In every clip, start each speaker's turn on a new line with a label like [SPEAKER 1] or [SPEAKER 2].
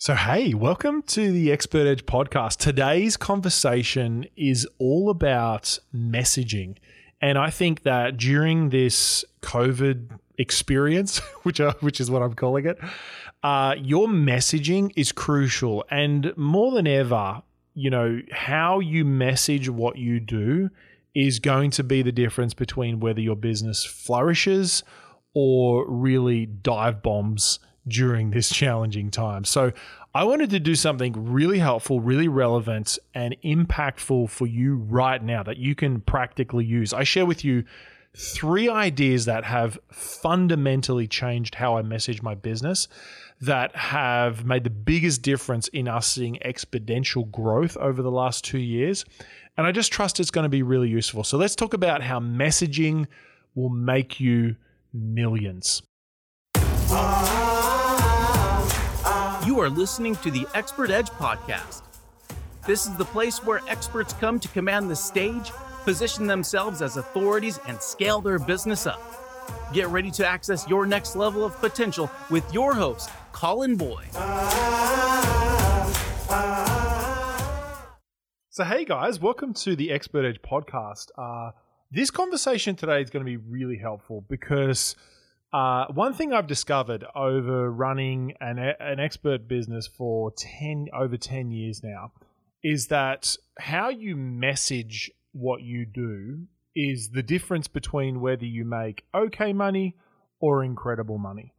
[SPEAKER 1] So, hey, welcome to the Expert Edge podcast. Today's conversation is all about messaging. And I think that during this COVID experience, which, are, which is what I'm calling it, uh, your messaging is crucial. And more than ever, you know, how you message what you do is going to be the difference between whether your business flourishes or really dive bombs during this challenging time. So I wanted to do something really helpful, really relevant, and impactful for you right now that you can practically use. I share with you three ideas that have fundamentally changed how I message my business, that have made the biggest difference in us seeing exponential growth over the last two years. And I just trust it's going to be really useful. So let's talk about how messaging will make you millions. Ah.
[SPEAKER 2] You are listening to the Expert Edge podcast. This is the place where experts come to command the stage, position themselves as authorities, and scale their business up. Get ready to access your next level of potential with your host, Colin Boyd.
[SPEAKER 1] So, hey guys, welcome to the Expert Edge podcast. Uh, this conversation today is going to be really helpful because uh, one thing I've discovered over running an, an expert business for 10 over 10 years now is that how you message what you do is the difference between whether you make okay money or incredible money.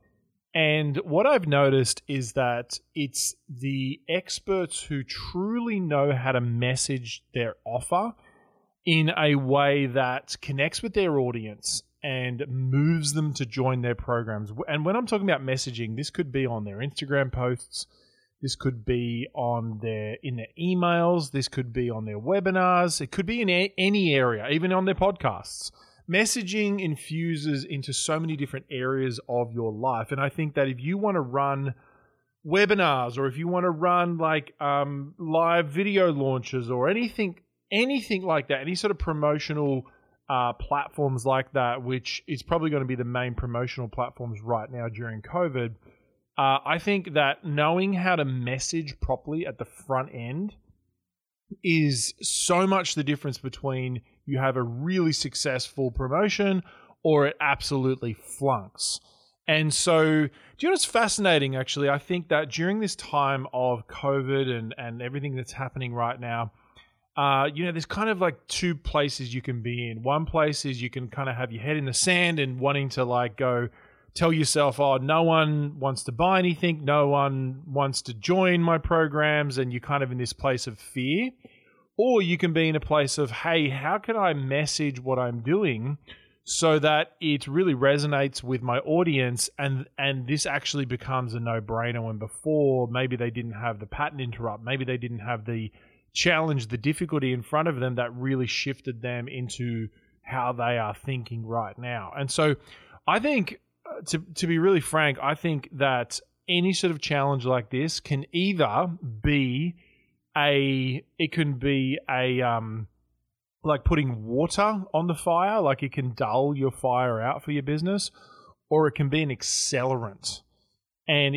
[SPEAKER 1] And what I've noticed is that it's the experts who truly know how to message their offer in a way that connects with their audience and moves them to join their programs. And when I'm talking about messaging, this could be on their Instagram posts, this could be on their in their emails, this could be on their webinars, it could be in a, any area, even on their podcasts. Messaging infuses into so many different areas of your life, and I think that if you want to run webinars or if you want to run like um, live video launches or anything anything like that any sort of promotional uh, platforms like that, which is probably going to be the main promotional platforms right now during COVID. Uh, I think that knowing how to message properly at the front end is so much the difference between you have a really successful promotion or it absolutely flunks. And so, do you know what's fascinating? Actually, I think that during this time of COVID and, and everything that's happening right now, uh, you know, there's kind of like two places you can be in. One place is you can kind of have your head in the sand and wanting to like go tell yourself, oh, no one wants to buy anything, no one wants to join my programs, and you're kind of in this place of fear. Or you can be in a place of, hey, how can I message what I'm doing so that it really resonates with my audience and and this actually becomes a no-brainer when before maybe they didn't have the pattern interrupt, maybe they didn't have the challenge the difficulty in front of them that really shifted them into how they are thinking right now. And so I think uh, to to be really frank, I think that any sort of challenge like this can either be a it can be a um like putting water on the fire, like it can dull your fire out for your business, or it can be an accelerant. And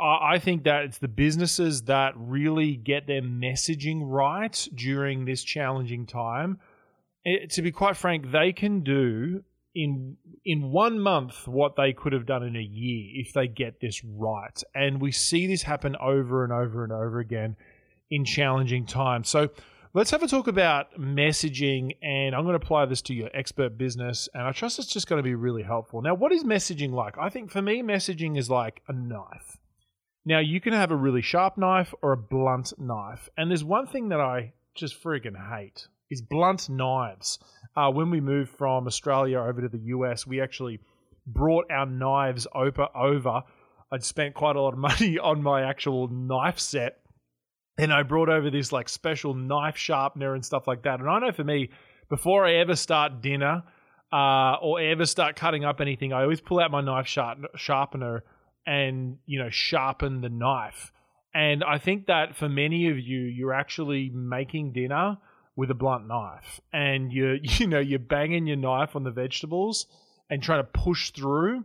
[SPEAKER 1] I think that it's the businesses that really get their messaging right during this challenging time. It, to be quite frank, they can do in in one month what they could have done in a year if they get this right. And we see this happen over and over and over again in challenging times. So Let's have a talk about messaging, and I'm going to apply this to your expert business, and I trust it's just going to be really helpful. Now, what is messaging like? I think for me, messaging is like a knife. Now, you can have a really sharp knife or a blunt knife, and there's one thing that I just friggin' hate is blunt knives. Uh, when we moved from Australia over to the US, we actually brought our knives over. over. I'd spent quite a lot of money on my actual knife set and I brought over this like special knife sharpener and stuff like that. And I know for me, before I ever start dinner uh, or ever start cutting up anything, I always pull out my knife sharpener and you know sharpen the knife. And I think that for many of you, you're actually making dinner with a blunt knife, and you you know you're banging your knife on the vegetables and trying to push through.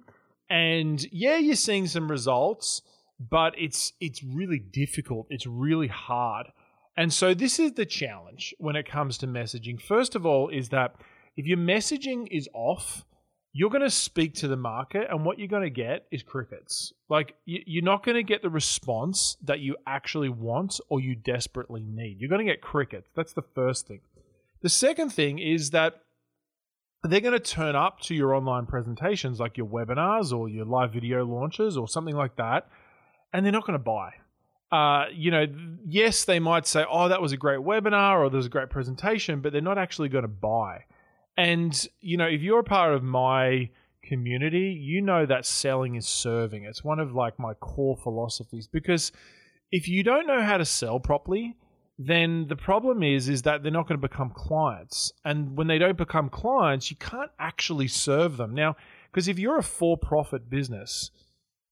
[SPEAKER 1] And yeah, you're seeing some results but it's it's really difficult. It's really hard. And so this is the challenge when it comes to messaging. First of all, is that if your messaging is off, you're going to speak to the market, and what you're going to get is crickets. Like, you're not going to get the response that you actually want or you desperately need. You're going to get crickets. That's the first thing. The second thing is that they're going to turn up to your online presentations, like your webinars or your live video launches or something like that, and they're not going to buy. Uh, you know, yes, they might say, oh, that was a great webinar or there was a great presentation, but they're not actually going to buy. And, you know, if you're a part of my community, you know that selling is serving. It's one of like my core philosophies because if you don't know how to sell properly, then the problem is is that they're not going to become clients. And when they don't become clients, you can't actually serve them. Now, because if you're a for-profit business,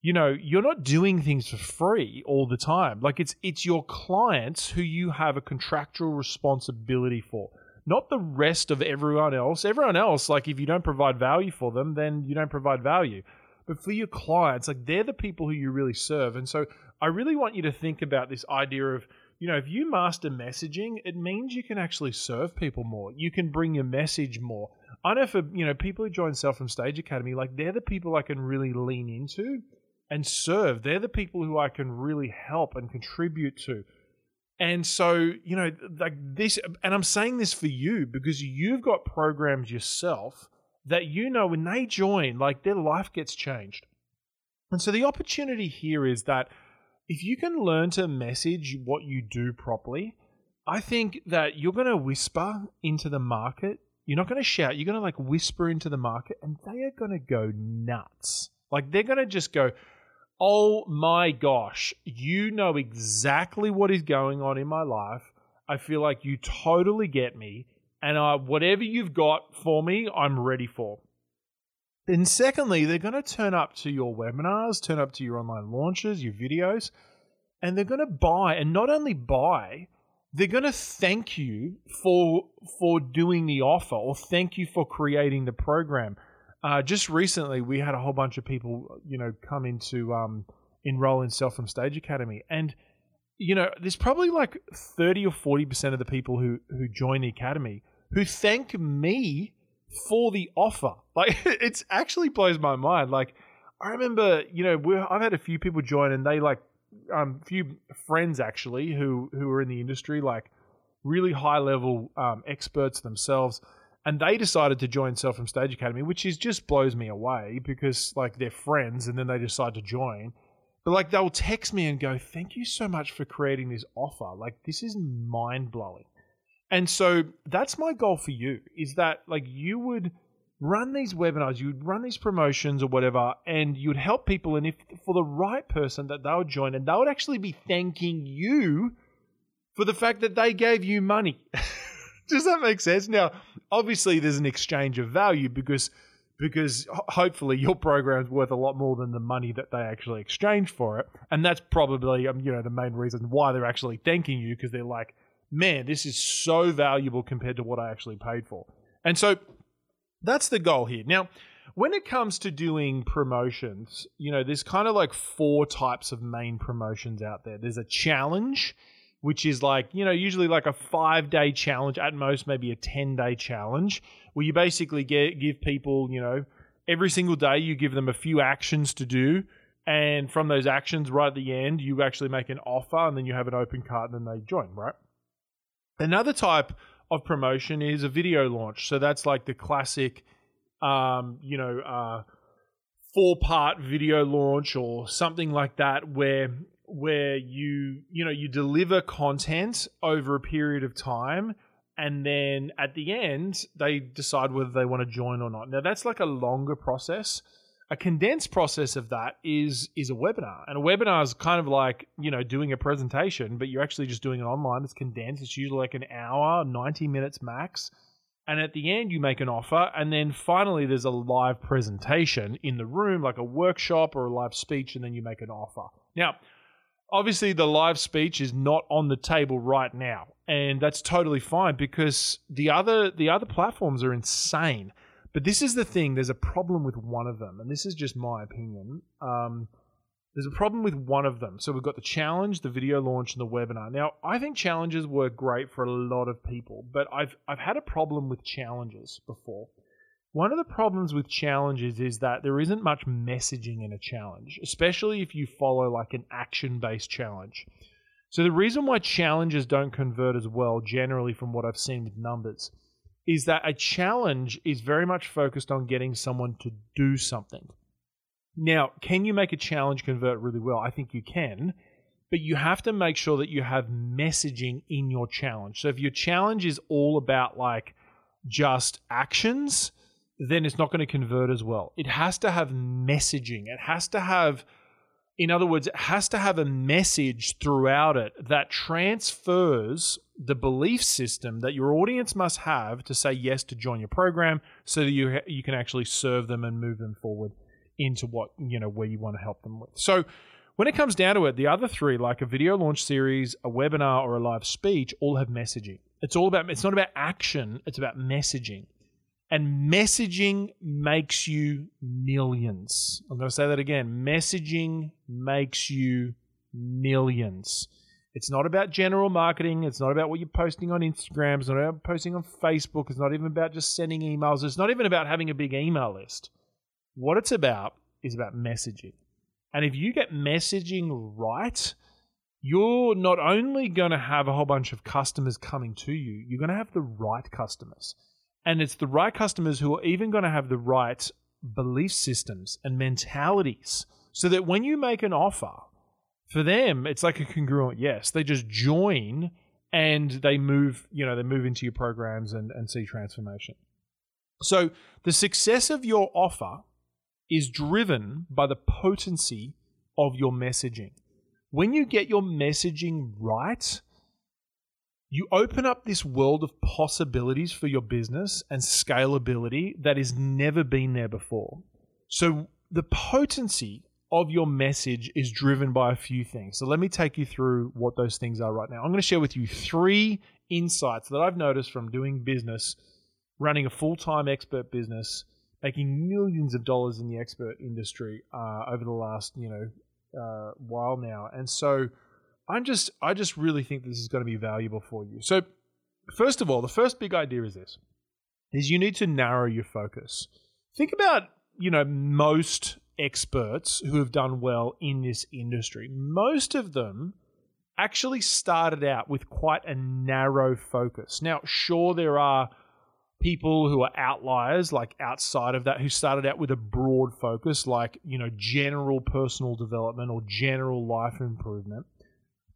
[SPEAKER 1] you know, you're not doing things for free all the time. Like it's it's your clients who you have a contractual responsibility for not the rest of everyone else. Everyone else, like if you don't provide value for them, then you don't provide value. But for your clients, like they're the people who you really serve. And so I really want you to think about this idea of, you know, if you master messaging, it means you can actually serve people more. You can bring your message more. I know for, you know, people who join Sell from Stage Academy, like they're the people I can really lean into and serve. They're the people who I can really help and contribute to. And so, you know, like this, and I'm saying this for you because you've got programs yourself that you know when they join, like their life gets changed. And so the opportunity here is that if you can learn to message what you do properly, I think that you're going to whisper into the market. You're not going to shout. You're going to like whisper into the market, and they are going to go nuts. Like they're going to just go, oh my gosh, you know exactly what is going on in my life. I feel like you totally get me. And whatever you've got for me, I'm ready for. Then, secondly, they're going to turn up to your webinars, turn up to your online launches, your videos, and they're going to buy. And not only buy, they're going to thank you for for doing the offer or thank you for creating the program uh, just recently, we had a whole bunch of people, you know, come into um, enroll in Sell from Stage Academy, and you know, there's probably like thirty or forty percent of the people who who join the academy who thank me for the offer. Like, it's actually blows my mind. Like, I remember, you know, I've had a few people join, and they like um, few friends actually who who are in the industry, like really high level um, experts themselves and they decided to join Sell from Stage Academy, which is just blows me away because like they're friends and then they decide to join. But like they'll text me and go, "Thank you so much for creating this offer. Like this is mind blowing." And so that's my goal for you is that like you would run these webinars, you'd run these promotions or whatever, and you'd help people. And if for the right person, that they would join and they would actually be thanking you for the fact that they gave you money. Does that make sense? Now, obviously, there's an exchange of value because because hopefully your program's worth a lot more than the money that they actually exchange for it, and that's probably um, you know the main reason why they're actually thanking you because they're like, man, this is so valuable compared to what I actually paid for, and so that's the goal here. Now, when it comes to doing promotions, you know, there's kind of like four types of main promotions out there. There's a challenge which is like, you know, usually like a five day challenge, at most maybe a 10 day challenge, where you basically get, give people, you know, every single day you give them a few actions to do. And from those actions, right at the end, you actually make an offer and then you have an open cart and then they join, right? Another type of promotion is a video launch. So that's like the classic, um, you know, uh, four part video launch or something like that, where where you you know you deliver content over a period of time and then at the end they decide whether they want to join or not. Now that's like a longer process. A condensed process of that is is a webinar and a webinar is kind of like you know doing a presentation but you're actually just doing it online. It's condensed. It's usually like an hour 90 minutes max. And at the end you make an offer and then finally there's a live presentation in the room like a workshop or a live speech and then you make an offer. Now obviously the live speech is not on the table right now and that's totally fine because the other the other platforms are insane but this is the thing there's a problem with one of them and this is just my opinion um, there's a problem with one of them. So we've got the challenge, the video launch, and the webinar. Now, I think challenges work great for a lot of people, but I've I've had a problem with challenges before. One of the problems with challenges is that there isn't much messaging in a challenge, especially if you follow like an action-based challenge. So the reason why challenges don't convert as well generally from what I've seen with numbers is that a challenge is very much focused on getting someone to do something. Now, can you make a challenge convert really well? I think you can, but you have to make sure that you have messaging in your challenge. So if your challenge is all about like just actions, then it's not going to convert as well. It has to have messaging. It has to have in other words, it has to have a message throughout it that transfers the belief system that your audience must have to say yes to join your program so that you you can actually serve them and move them forward into what you know where you want to help them with. So when it comes down to it, the other three, like a video launch series, a webinar, or a live speech, all have messaging. It's all about it's not about action, it's about messaging. And messaging makes you millions. I'm going to say that again. Messaging makes you millions. It's not about general marketing. It's not about what you're posting on Instagram. It's not about posting on Facebook. It's not even about just sending emails. It's not even about having a big email list. What it's about is about messaging. And if you get messaging right, you're not only going to have a whole bunch of customers coming to you, you're going to have the right customers. And it's the right customers who are even going to have the right belief systems and mentalities so that when you make an offer, for them, it's like a congruent yes. They just join and they move, you know, they move into your programs and, and see transformation. So the success of your offer is driven by the potency of your messaging. When you get your messaging right, you open up this world of possibilities for your business and scalability that has never been there before. So, the potency of your message is driven by a few things. So, let me take you through what those things are right now. I'm going to share with you three insights that I've noticed from doing business, running a full time expert business, making millions of dollars in the expert industry uh, over the last, you know, uh, while now. And so, I'm just I just really think this is going to be valuable for you. So first of all, the first big idea is this is you need to narrow your focus. Think about, you know, most experts who have done well in this industry. Most of them actually started out with quite a narrow focus. Now, sure there are people who are outliers like outside of that who started out with a broad focus like, you know, general personal development or general life improvement.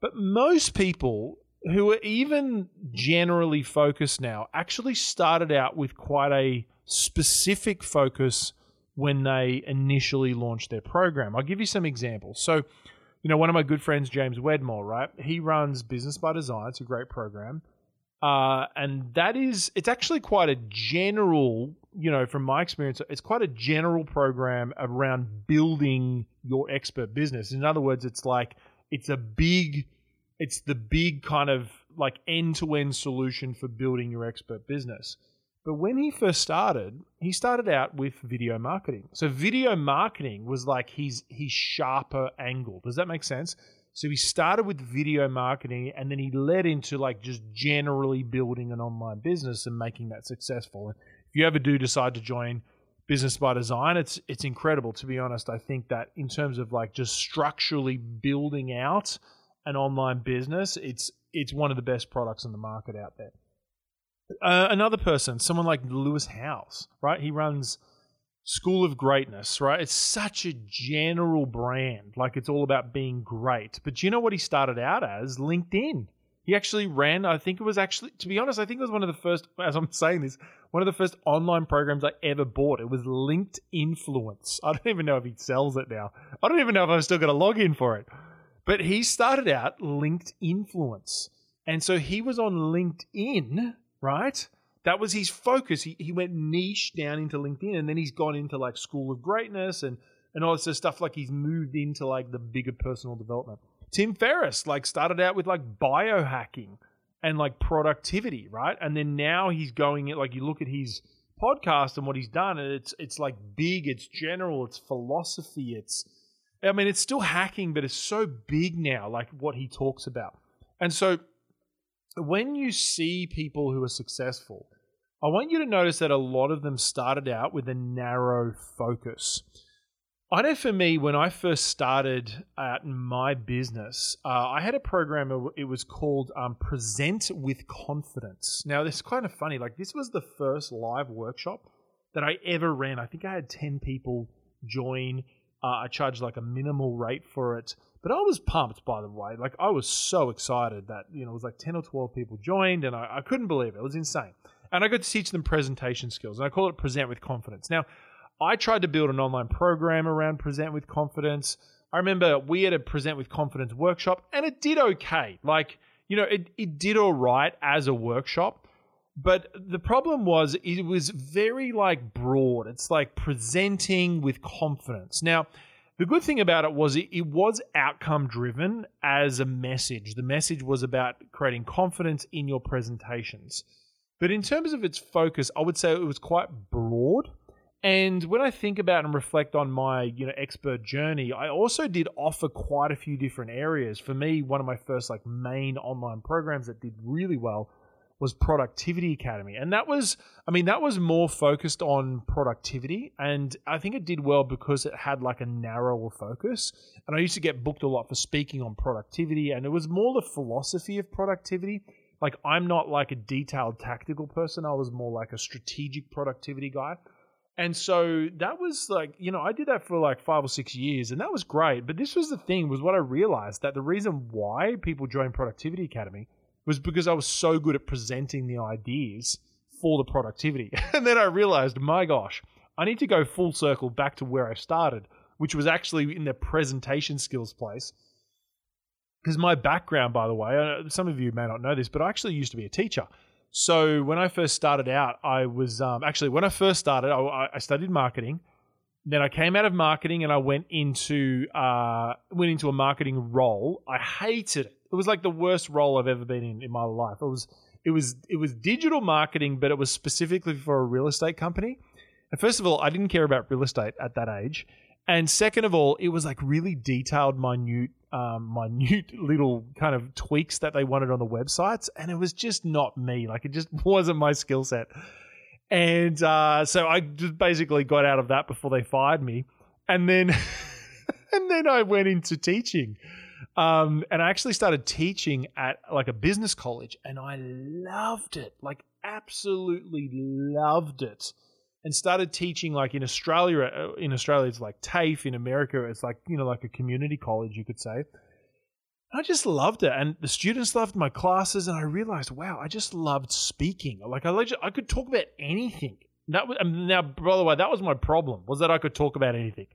[SPEAKER 1] But most people who are even generally focused now actually started out with quite a specific focus when they initially launched their program. I'll give you some examples. So, you know, one of my good friends, James Wedmore, right? He runs Business by Design. It's a great program. Uh, and that is, it's actually quite a general, you know, from my experience, it's quite a general program around building your expert business. In other words, it's like it's a big it's the big kind of like end-to-end solution for building your expert business. But when he first started, he started out with video marketing. So video marketing was like his his sharper angle. Does that make sense? So he started with video marketing and then he led into like just generally building an online business and making that successful. And if you ever do decide to join Business by Design, it's it's incredible. To be honest, I think that in terms of like just structurally building out an online business, it's it's one of the best products in the market out there. Uh, another person, someone like Lewis Howes, right? He runs School of Greatness, right? It's such a general brand, like it's all about being great. But do you know what he started out as? LinkedIn. He actually ran, I think it was actually, to be honest, I think it was one of the first, as I'm saying this, one of the first online programs I ever bought. It was Linked Influence. I don't even know if he sells it now. I don't even know if I've still got a login for it. But he started out linked influence. And so he was on LinkedIn, right? That was his focus. He, he went niche down into LinkedIn and then he's gone into like School of Greatness and, and all this stuff. Like he's moved into like the bigger personal development. Tim Ferriss like started out with like biohacking and like productivity, right? And then now he's going like you look at his podcast and what he's done, and it's it's like big, it's general, it's philosophy, it's I mean, it's still hacking, but it's so big now, like what he talks about. And so when you see people who are successful, I want you to notice that a lot of them started out with a narrow focus. I know for me, when I first started at my business, uh, I had a program. It was called um, Present with Confidence. Now, this is kind of funny. Like, this was the first live workshop that I ever ran. I think I had 10 people join. Uh, I charged like a minimal rate for it. But I was pumped, by the way. Like, I was so excited that, you know, it was like 10 or 12 people joined, and I, I couldn't believe it. It was insane. And I got to teach them presentation skills, and I call it Present with Confidence. Now, I tried to build an online program around Present with Confidence. I remember we had a Present with Confidence workshop, and it did okay. Like, you know, it, it did all right as a workshop. But the problem was it was very like broad. It's like presenting with confidence. Now, the good thing about it was it, it was outcome driven as a message. The message was about creating confidence in your presentations. But in terms of its focus, I would say it was quite broad. And when I think about and reflect on my, you know, expert journey, I also did offer quite a few different areas. For me, one of my first like main online programs that did really well was Productivity Academy. And that was I mean, that was more focused on productivity and I think it did well because it had like a narrower focus. And I used to get booked a lot for speaking on productivity and it was more the philosophy of productivity like I'm not like a detailed tactical person. I was more like a strategic productivity guy. And so that was like, you know, I did that for like five or six years and that was great. But this was the thing was what I realized that the reason why people joined Productivity Academy was because I was so good at presenting the ideas for the productivity. and then I realized, my gosh, I need to go full circle back to where I started, which was actually in the presentation skills place because my background, by the way, some of you may not know this, but I actually used to be a teacher. So when I first started out, I was um, actually when I first started, I, I, studied marketing. Then I came out of marketing and I went into uh, went into a marketing role. I hated it. It was like the worst role I've ever been in in my life. It was it was it was digital marketing, but it was specifically for a real estate company. And first of all, I didn't care about real estate at that age. And second of all, it was like really detailed, minute um, minute little kind of tweaks that they wanted on the websites, and it was just not me. Like it just wasn't my skill set. And uh, so I just basically got out of that before they fired me, and then and then I went into teaching. Um, and I actually started teaching at like a business college, and I loved it, like absolutely loved it and started teaching like in Australia. Uh, in Australia, it's like TAFE. In America, it's like you know like a community college, you could say. I just loved it, and the students loved my classes, and I realized, wow, I just loved speaking. Like I, I could talk about anything. That was now, by the way, that was my problem was that I could talk about anything,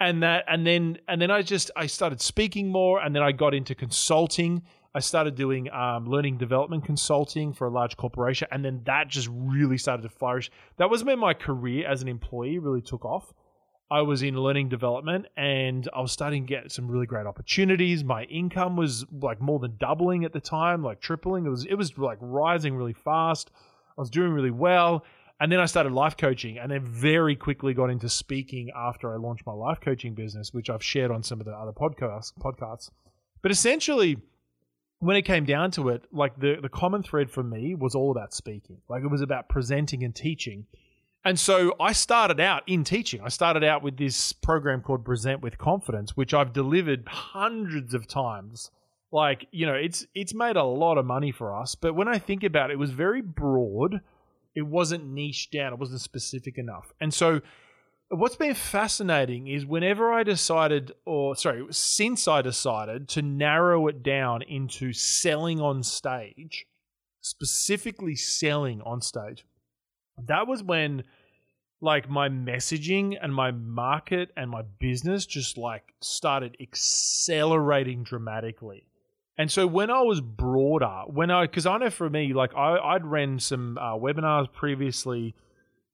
[SPEAKER 1] and that, and then, and then I just I started speaking more, and then I got into consulting I started doing um, learning development consulting for a large corporation, and then that just really started to flourish. That was when my career as an employee really took off. I was in learning development and I was starting to get some really great opportunities. My income was like more than doubling at the time, like tripling. It was it was like rising really fast. I was doing really well. And then I started life coaching and then very quickly got into speaking after I launched my life coaching business, which I've shared on some of the other podcasts podcasts. But essentially when it came down to it, like the, the common thread for me was all about speaking. Like it was about presenting and teaching. And so I started out in teaching. I started out with this program called Present with Confidence, which I've delivered hundreds of times. Like, you know, it's it's made a lot of money for us, but when I think about it, it was very broad. It wasn't niche down, it wasn't specific enough. And so what's been fascinating is whenever I decided, or sorry, since I decided to narrow it down into selling on stage, specifically selling on stage, that was when like my messaging and my market and my business just like started accelerating dramatically. And so when I was broader, when I, because I know for me, like I, I'd ran some uh, webinars previously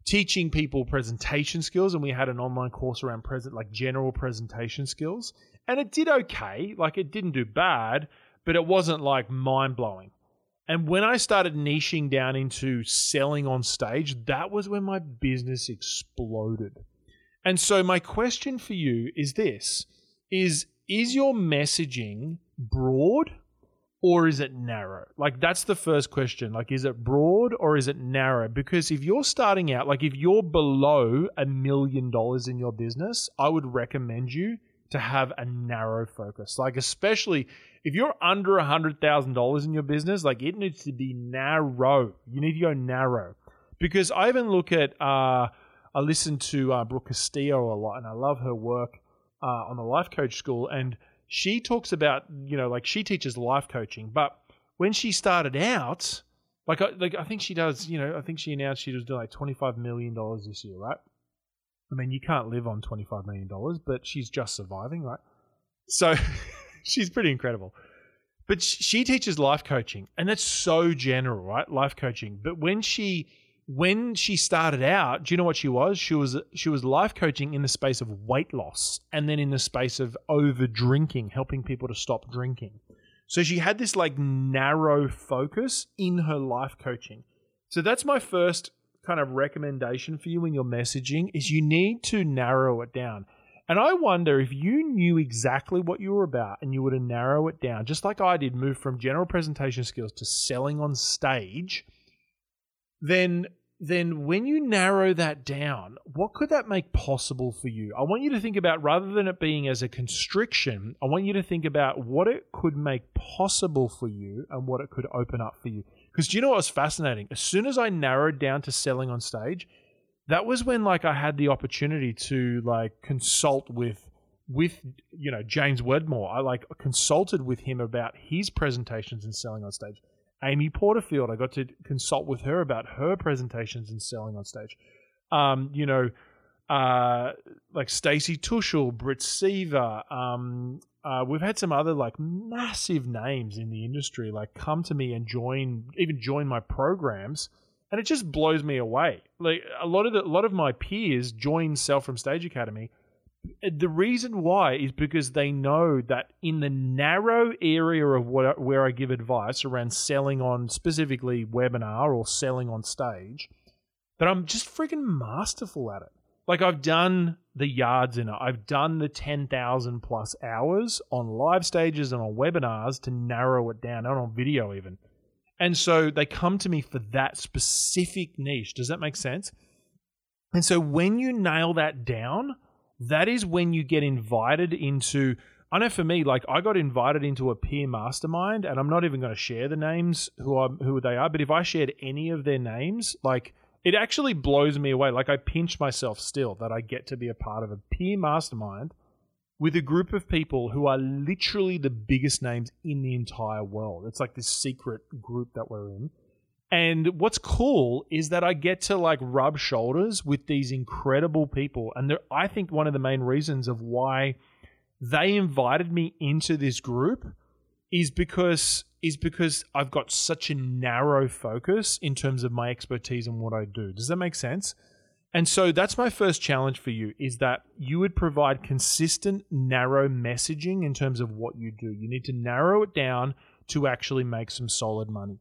[SPEAKER 1] teaching people presentation skills and we had an online course around present like general presentation skills and it did okay. Like it didn't do bad but it wasn't like mind-blowing. And when i started niching down into selling on stage that was when my business exploded. And so my question for you is this is is your messaging broad or is it narrow? Like that's the first question. Like is it broad or is it narrow? Because if you're starting out, like if you're below a million dollars in your business, I would recommend you to have a narrow focus. Like especially if you're under a hundred thousand dollars in your business, like it needs to be narrow. You need to go narrow. Because I even look at uh I listen to uh, Brooke Castillo a lot and I love her work uh, on the life coach school and she talks about you know like she teaches life coaching, but when she started out, like I, like I think she does, you know, I think she announced she was doing like twenty five million dollars this year, right? I mean, you can't live on twenty five million dollars, but she's just surviving, right? So she's pretty incredible. But she teaches life coaching, and that's so general, right? Life coaching. But when she when she started out, do you know what she was? She was she was life coaching in the space of weight loss and then in the space of over drinking, helping people to stop drinking. So she had this like narrow focus in her life coaching. So that's my first kind of recommendation for you in your messaging is you need to narrow it down. And I wonder if you knew exactly what you were about and you were to narrow it down, just like I did, move from general presentation skills to selling on stage – then then when you narrow that down, what could that make possible for you? I want you to think about rather than it being as a constriction, I want you to think about what it could make possible for you and what it could open up for you. Because do you know what was fascinating? As soon as I narrowed down to selling on stage, that was when like I had the opportunity to like consult with with you know James Wedmore. I like consulted with him about his presentations and selling on stage. Amy Porterfield. I got to consult with her about her presentations and selling on stage. Um, you know, uh, like Stacey Tuschl, Britt Seaver. Um, uh, we've had some other like massive names in the industry like come to me and join, even join my programs, and it just blows me away. Like a lot of the, a lot of my peers join Sell from Stage Academy the reason why is because they know that in the narrow area of what, where I give advice around selling on specifically webinar or selling on stage, that I'm just freaking masterful at it. Like I've done the yards in it. I've done the 10,000 plus hours on live stages and on webinars to narrow it down and on video even. And so they come to me for that specific niche. Does that make sense? And so when you nail that down, that is when you get invited into I know for me, like I got invited into a peer mastermind, and I'm not even going to share the names who are who they are. But if I shared any of their names, like it actually blows me away. Like I pinch myself still that I get to be a part of a peer mastermind with a group of people who are literally the biggest names in the entire world. It's like this secret group that we're in. And what's cool is that I get to like rub shoulders with these incredible people. And I think one of the main reasons of why they invited me into this group is because is because I've got such a narrow focus in terms of my expertise and what I do. Does that make sense? And so that's my first challenge for you is that you would provide consistent narrow messaging in terms of what you do. You need to narrow it down to actually make some solid money.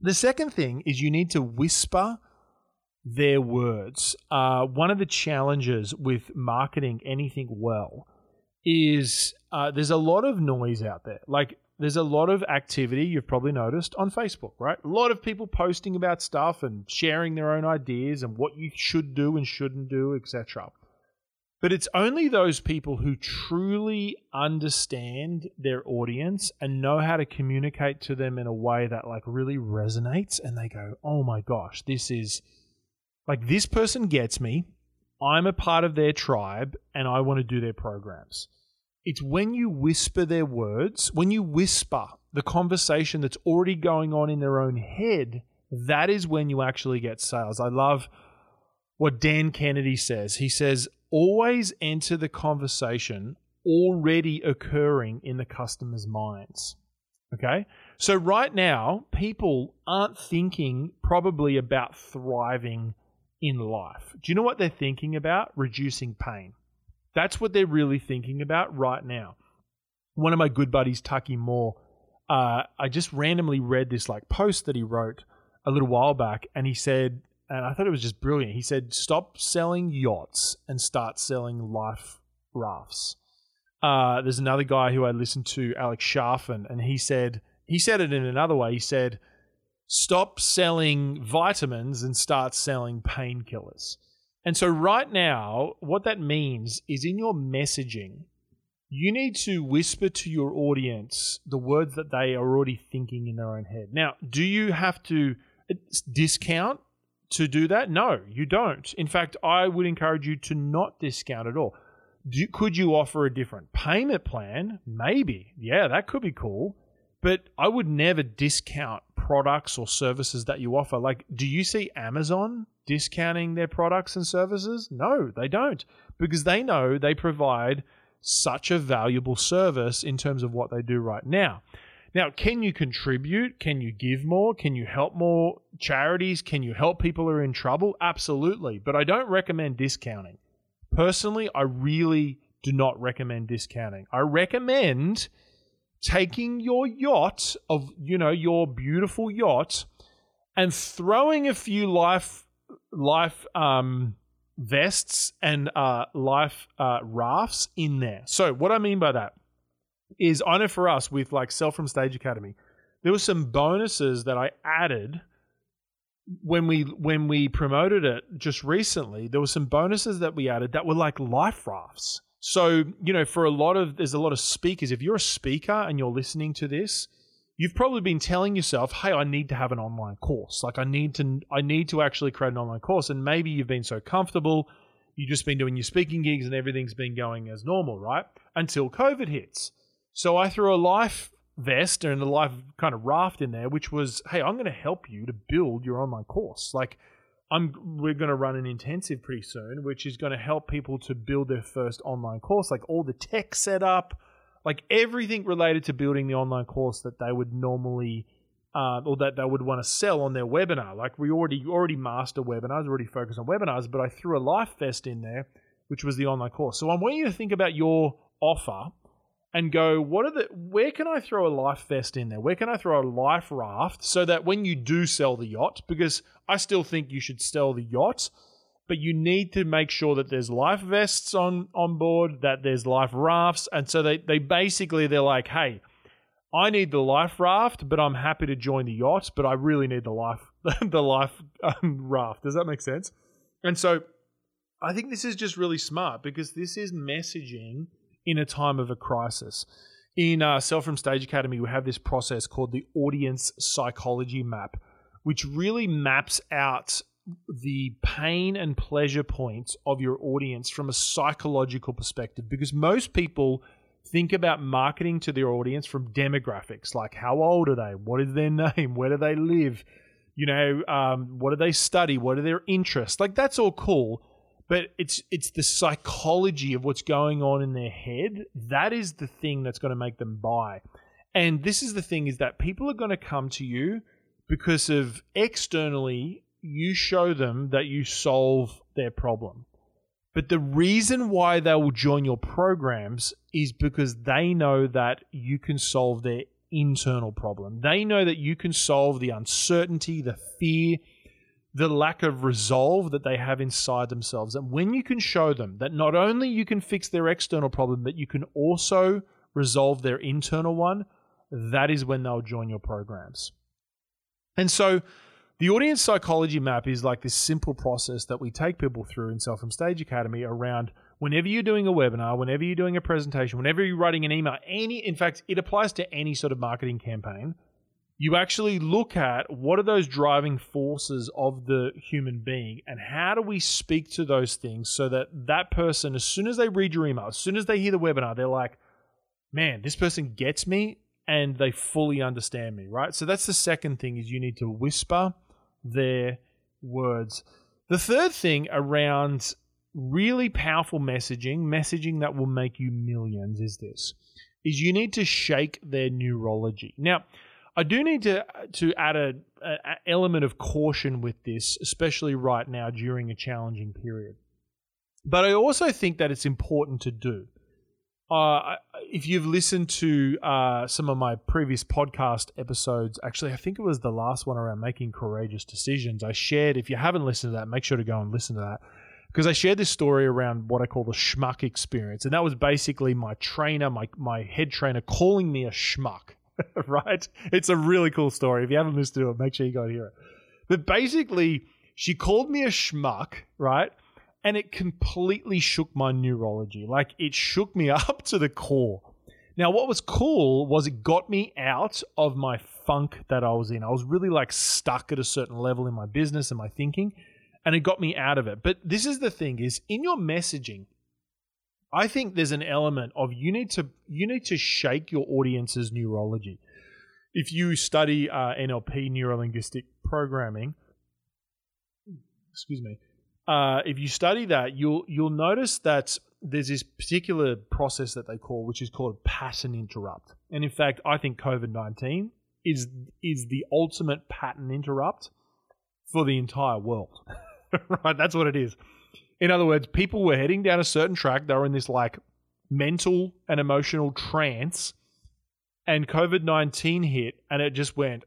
[SPEAKER 1] The second thing is you need to whisper their words. Uh, one of the challenges with marketing anything well is uh, there's a lot of noise out there. Like there's a lot of activity you've probably noticed on Facebook, right? A lot of people posting about stuff and sharing their own ideas and what you should do and shouldn't do, etc. But it's only those people who truly understand their audience and know how to communicate to them in a way that like really resonates and they go, "Oh my gosh, this is like this person gets me. I'm a part of their tribe and I want to do their programs." It's when you whisper their words, when you whisper the conversation that's already going on in their own head, that is when you actually get sales. I love what Dan Kennedy says. He says, always enter the conversation already occurring in the customer's minds. Okay. So right now, people aren't thinking probably about thriving in life. Do you know what they're thinking about? Reducing pain. That's what they're really thinking about right now. One of my good buddies, Taki Moore, uh, I just randomly read this like post that he wrote a little while back, and he said and I thought it was just brilliant. He said, "Stop selling yachts and start selling life rafts." uh, there's another guy who I listened to, Alex Charfen, and he said he said it in another way. He said, "Stop selling vitamins and start selling painkillers." And so, right now, what that means is in your messaging, you need to whisper to your audience the words that they are already thinking in their own head. Now, do you have to uh, discount to do that? No, you don't. In fact, I would encourage you to not discount at all. Do, could you offer a different payment plan? Maybe. Yeah, that could be cool. But I would never discount products or services that you offer. Like, do you see Amazon discounting their products and services? No, they don't, because they know they provide such a valuable service in terms of what they do right now. Now, can you contribute? Can you give more? Can you help more charities? Can you help people who are in trouble? Absolutely. But I don't recommend discounting. Personally, I really do not recommend discounting. I recommend taking your yacht of, you know, your beautiful yacht and throwing a few life life um vests and uh life uh rafts in there. So, what I mean by that is I know for us with like Sell from Stage Academy, there were some bonuses that I added when we when we promoted it just recently. There were some bonuses that we added that were like life rafts. So you know, for a lot of there's a lot of speakers. If you're a speaker and you're listening to this, you've probably been telling yourself, "Hey, I need to have an online course. Like I need to I need to actually create an online course." And maybe you've been so comfortable, you've just been doing your speaking gigs and everything's been going as normal, right? Until COVID hits. So I threw a life vest and a life kind of raft in there, which was, hey, I'm going to help you to build your online course. Like, I'm we're going to run an intensive pretty soon, which is going to help people to build their first online course, like all the tech setup, like everything related to building the online course that they would normally. Uh, or that they would want to sell on their webinar. Like we already already master webinars, already focus on webinars, but I threw a life vest in there, which was the online course. So I want you to think about your offer and go, what are the where can I throw a life vest in there? Where can I throw a life raft so that when you do sell the yacht, because I still think you should sell the yacht, but you need to make sure that there's life vests on on board, that there's life rafts, and so they they basically they're like, hey, I need the life raft, but I'm happy to join the yacht, but I really need the life the life um, raft. Does that make sense? And so I think this is just really smart because this is messaging in a time of a crisis. In uh, Sell from Stage Academy, we have this process called the audience psychology map, which really maps out the pain and pleasure points of your audience from a psychological perspective. Because most people think about marketing to their audience from demographics like how old are they? What is their name? Where do they live? You know um, what do they study? What are their interests? Like that's all cool but it's it's the psychology of what's going on in their head that is the thing that's going to make them buy. And this is the thing is that people are going to come to you because of externally you show them that you solve their problem. But the reason why they will join your programs is because they know that you can solve their internal problem. They know that you can solve the uncertainty the fear the lack of resolve that they have inside themselves. And when you can show them that not only you can fix their external problem, but you can also resolve their internal one, that is when they'll join your programs. And so the audience psychology map is like this simple process that we take people through in Sell from Stage Academy around whenever you're doing a webinar, whenever you're doing a presentation, whenever you're writing an email, any in fact, it applies to any sort of marketing campaign you actually look at what are those driving forces of the human being and how do we speak to those things so that that person as soon as they read your email as soon as they hear the webinar they're like man this person gets me and they fully understand me right? So that's the second thing is you need to whisper their words. The third thing around really powerful messaging messaging that will make you millions is this is you need to shake their neurology. Now I do need to to add a, a, element of caution with this, especially right now during a challenging period. But I also think that it's important to do. Uh, if you've listened to uh, some of my previous podcast episodes, actually, I think it was the last one around making courageous decisions. I shared. If you haven't listened to that, make sure to go and listen to that. because I shared this story around what I call the schmuck experience, and that was basically my trainer, my my head trainer, calling me a schmuck. right? It's a really cool story. If you haven't listened to it, make sure you go and hear it. But basically, she called me a schmuck, right? And it completely shook my neurology. Like it shook me up to the core. Now, what was cool was it got me out of my funk that I was in. I was really like stuck at a certain level in my business and my thinking, and it got me out of it. But this is the thing is in your messaging, I think there's an element of you need to you need to shake your audience's neurology. If you study uh, NLP, neurolinguistic programming, excuse me, uh, if you study that, you'll you'll notice that there's this particular process that they call, which is called pattern interrupt. And in fact, I think COVID nineteen is is the ultimate pattern interrupt for the entire world. right, that's what it is. In other words, people were heading down a certain track. They were in this like mental and emotional trance, and COVID nineteen hit, and it just went.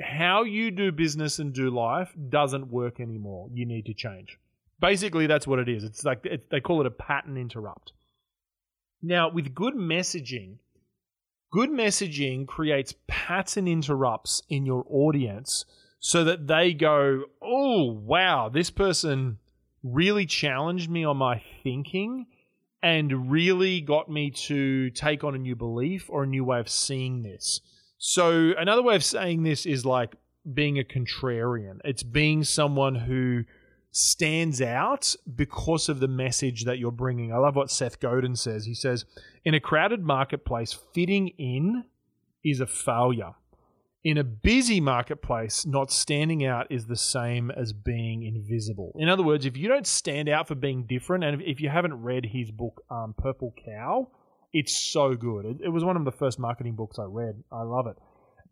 [SPEAKER 1] How you do business and do life doesn't work anymore. You need to change. Basically, that's what it is. It's like they call it a pattern interrupt. Now, with good messaging, good messaging creates pattern interrupts in your audience so that they go, oh, wow, this person really challenged me on my thinking and really got me to take on a new belief or a new way of seeing this. So, another way of saying this is like being a contrarian. It's being someone who stands out because of the message that you're bringing. I love what Seth Godin says. He says, In a crowded marketplace, fitting in is a failure in a busy marketplace, not standing out is the same as being invisible. In other words, if you don't stand out for being different, and if you haven't read his book, um, Purple Cow, it's so good. It, it was one of the first marketing books I read. I love it.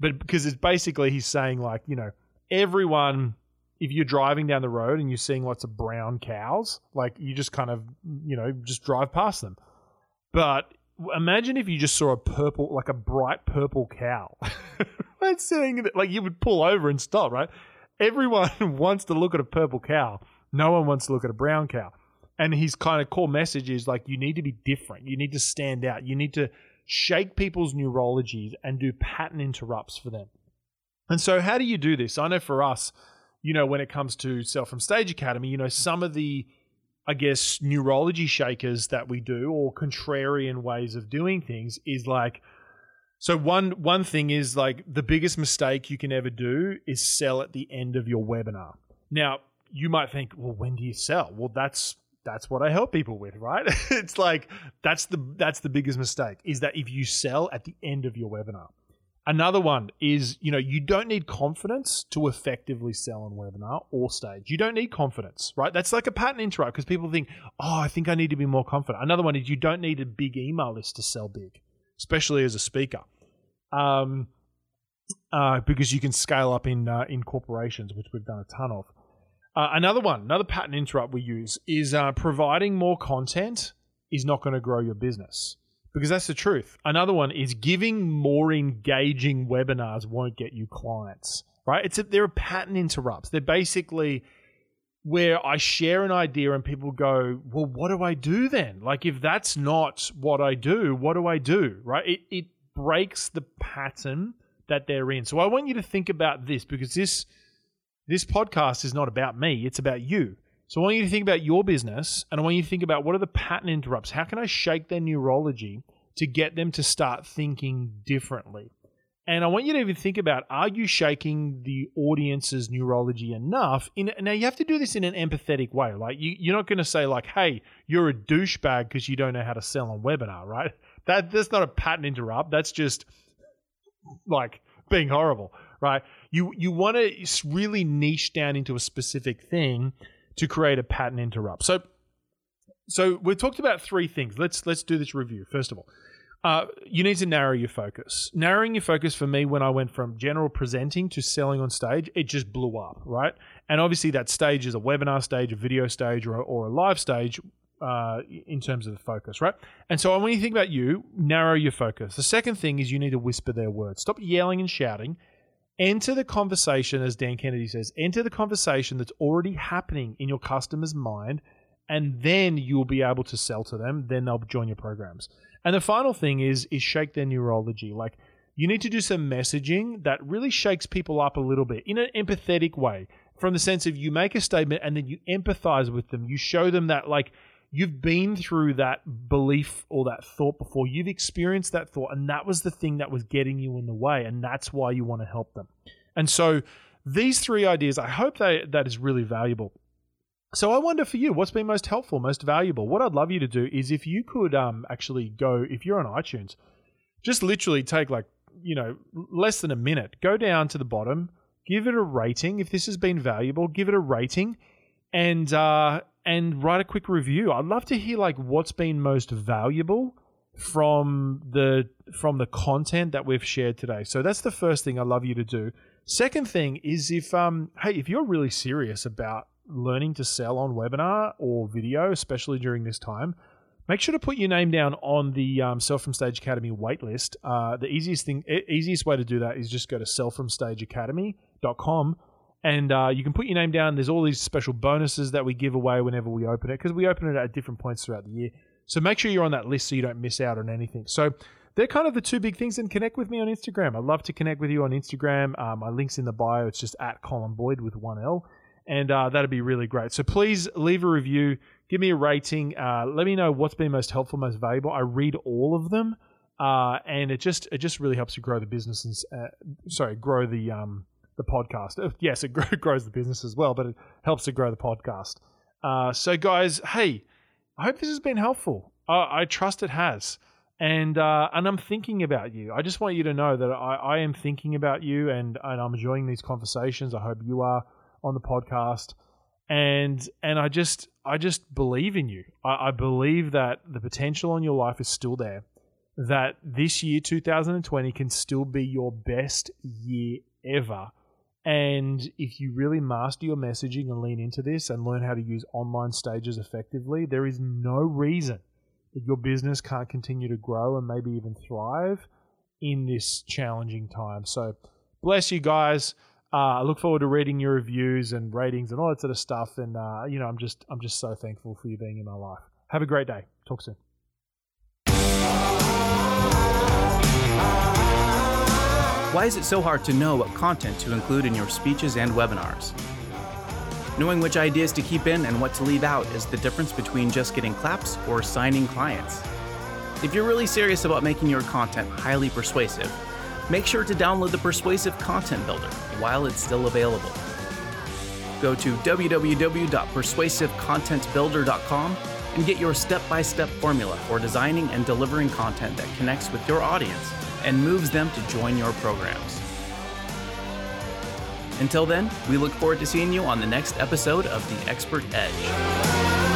[SPEAKER 1] But because it's basically, he's saying, like, you know, everyone, if you're driving down the road and you're seeing lots of brown cows, like, you just kind of, you know, just drive past them. But imagine if you just saw a purple, like a bright purple cow. It's saying that like you would pull over and stop, right? Everyone wants to look at a purple cow. No one wants to look at a brown cow. And his kind of core message is like you need to be different. You need to stand out. You need to shake people's neurologies and do pattern interrupts for them. And so how do you do this? I know for us, you know, when it comes to Sell from Stage Academy, you know, some of the I guess neurology shakers that we do or contrarian ways of doing things is like so one one thing is like the biggest mistake you can ever do is sell at the end of your webinar. Now, you might think, well, when do you sell? Well, that's that's what I help people with, right? it's like that's the that's the biggest mistake is that if you sell at the end of your webinar. Another one is, you know, you don't need confidence to effectively sell on webinar or stage. You don't need confidence, right? That's like a pattern interrupt because people think, oh, I think I need to be more confident. Another one is you don't need a big email list to sell big especially as a speaker, um, uh, because you can scale up in uh, in corporations, which we've done a ton of. Uh, another one, another pattern interrupt we use is uh, providing more content is not going to grow your business because that's the truth. Another one is giving more engaging webinars won't get you clients. Right? It's a, they're pattern interrupts. They're basically where I share an idea and people go, well, what do I do then? Like, if that's not what I do, what do I do? Right? It, it breaks the pattern that they're in. So I want you to think about this because this this podcast is not about me, it's about you. So I want you to think about your business and I want you to think about what are the pattern interrupts? How can I shake their neurology to get them to start thinking differently? And I want you to even think about are you shaking the audience's neurology enough? In, now, you have to do this in an empathetic way. Like, you, you're not going to say, like, hey, you're a douchebag because you don't know how to sell on webinar, right? That That's not a pattern interrupt. That's just like being horrible, right? You, you want to really niche down into a specific thing to create a pattern interrupt. So, so we've talked about three things. Let's let's do this review first of all. Uh, you need to narrow your focus. Narrowing your focus for me when I went from general presenting to selling on stage, it just blew up, right? And obviously, that stage is a webinar stage, a video stage, or, or a live stage uh, in terms of the focus, right? And so when you think about you, narrow your focus. The second thing is you need to whisper their words. Stop yelling and shouting enter the conversation, as Dan Kennedy says, enter the conversation that's already happening in your customer's mind, and then you'll be able to sell to them. Then they'll join your programs. And the final thing is is shake their neurology. Like you need to do some messaging that really shakes people up a little bit in an empathetic way, from the sense of you make a statement and then you empathize with them. You show them that like you've been through that belief or that thought before. You've experienced that thought, and that was the thing that was getting you in the way, and that's why you want to help them. And so, these three ideas, I hope that that is really valuable. So, I wonder for you, what's been most helpful, most valuable? What I'd love you to do is if you could um, actually go, if you're on iTunes, just literally take like you know less than a minute, go down to the bottom, give it a rating. If this has been valuable, give it a rating, and uh, and write a quick review. I'd love to hear like what's been most valuable from the from the content that we've shared today. So that's the first thing I'd love you to do. Second thing is if um hey, if you're really serious about learning to sell on webinar or video, especially during this time, make sure to put your name down on the um, Sell from Stage Academy waitlist. Uh, the easiest thing, easiest way to do that is just go to sellfromstageacademy.com and uh, you can put your name down. There's all these special bonuses that we give away whenever we open it because we open it at different points throughout the year. So make sure you're on that list so you don't miss out on anything. So they're kind of the two big things. And connect with me on Instagram. I'd love to connect with you on Instagram. Uh, my link's in the bio. It's just at Colin Boyd with one L. And uh, that'd be really great. So please leave a review, give me a rating. Uh, let me know what's been most helpful, most valuable. I read all of them, uh, and it just it just really helps you grow the business and uh, sorry, grow the um, the podcast. Uh, yes, it grows the business as well, but it helps to grow the podcast. Uh, so, guys, hey, I hope this has been helpful. Uh, I trust it has, and uh, and I'm thinking about you. I just want you to know that I, I am thinking about you, and and I'm enjoying these conversations. I hope you are on the podcast, and and I just I just believe in you. I, I believe that the potential in your life is still there. That this year, 2020, can still be your best year ever and if you really master your messaging and lean into this and learn how to use online stages effectively, there is no reason that your business can't continue to grow and maybe even thrive in this challenging time. So, bless you guys. Uh, I look forward to reading your reviews and ratings and all that sort of stuff. And uh, you know, I'm just I'm just so thankful for you being in my life. Have a great day. Talk soon.
[SPEAKER 2] Why is it so hard to know what content to include in your speeches and webinars? Knowing which ideas to keep in and what to leave out is the difference between just getting claps or signing clients. If you're really serious about making your content highly persuasive, make sure to download the Persuasive Content Builder while it's still available. Go to www.persuasivecontentbuilder.com and get your step by step formula for designing and delivering content that connects with your audience and moves them to join your programs. Until then, we look forward to seeing you on the next episode of The Expert Edge.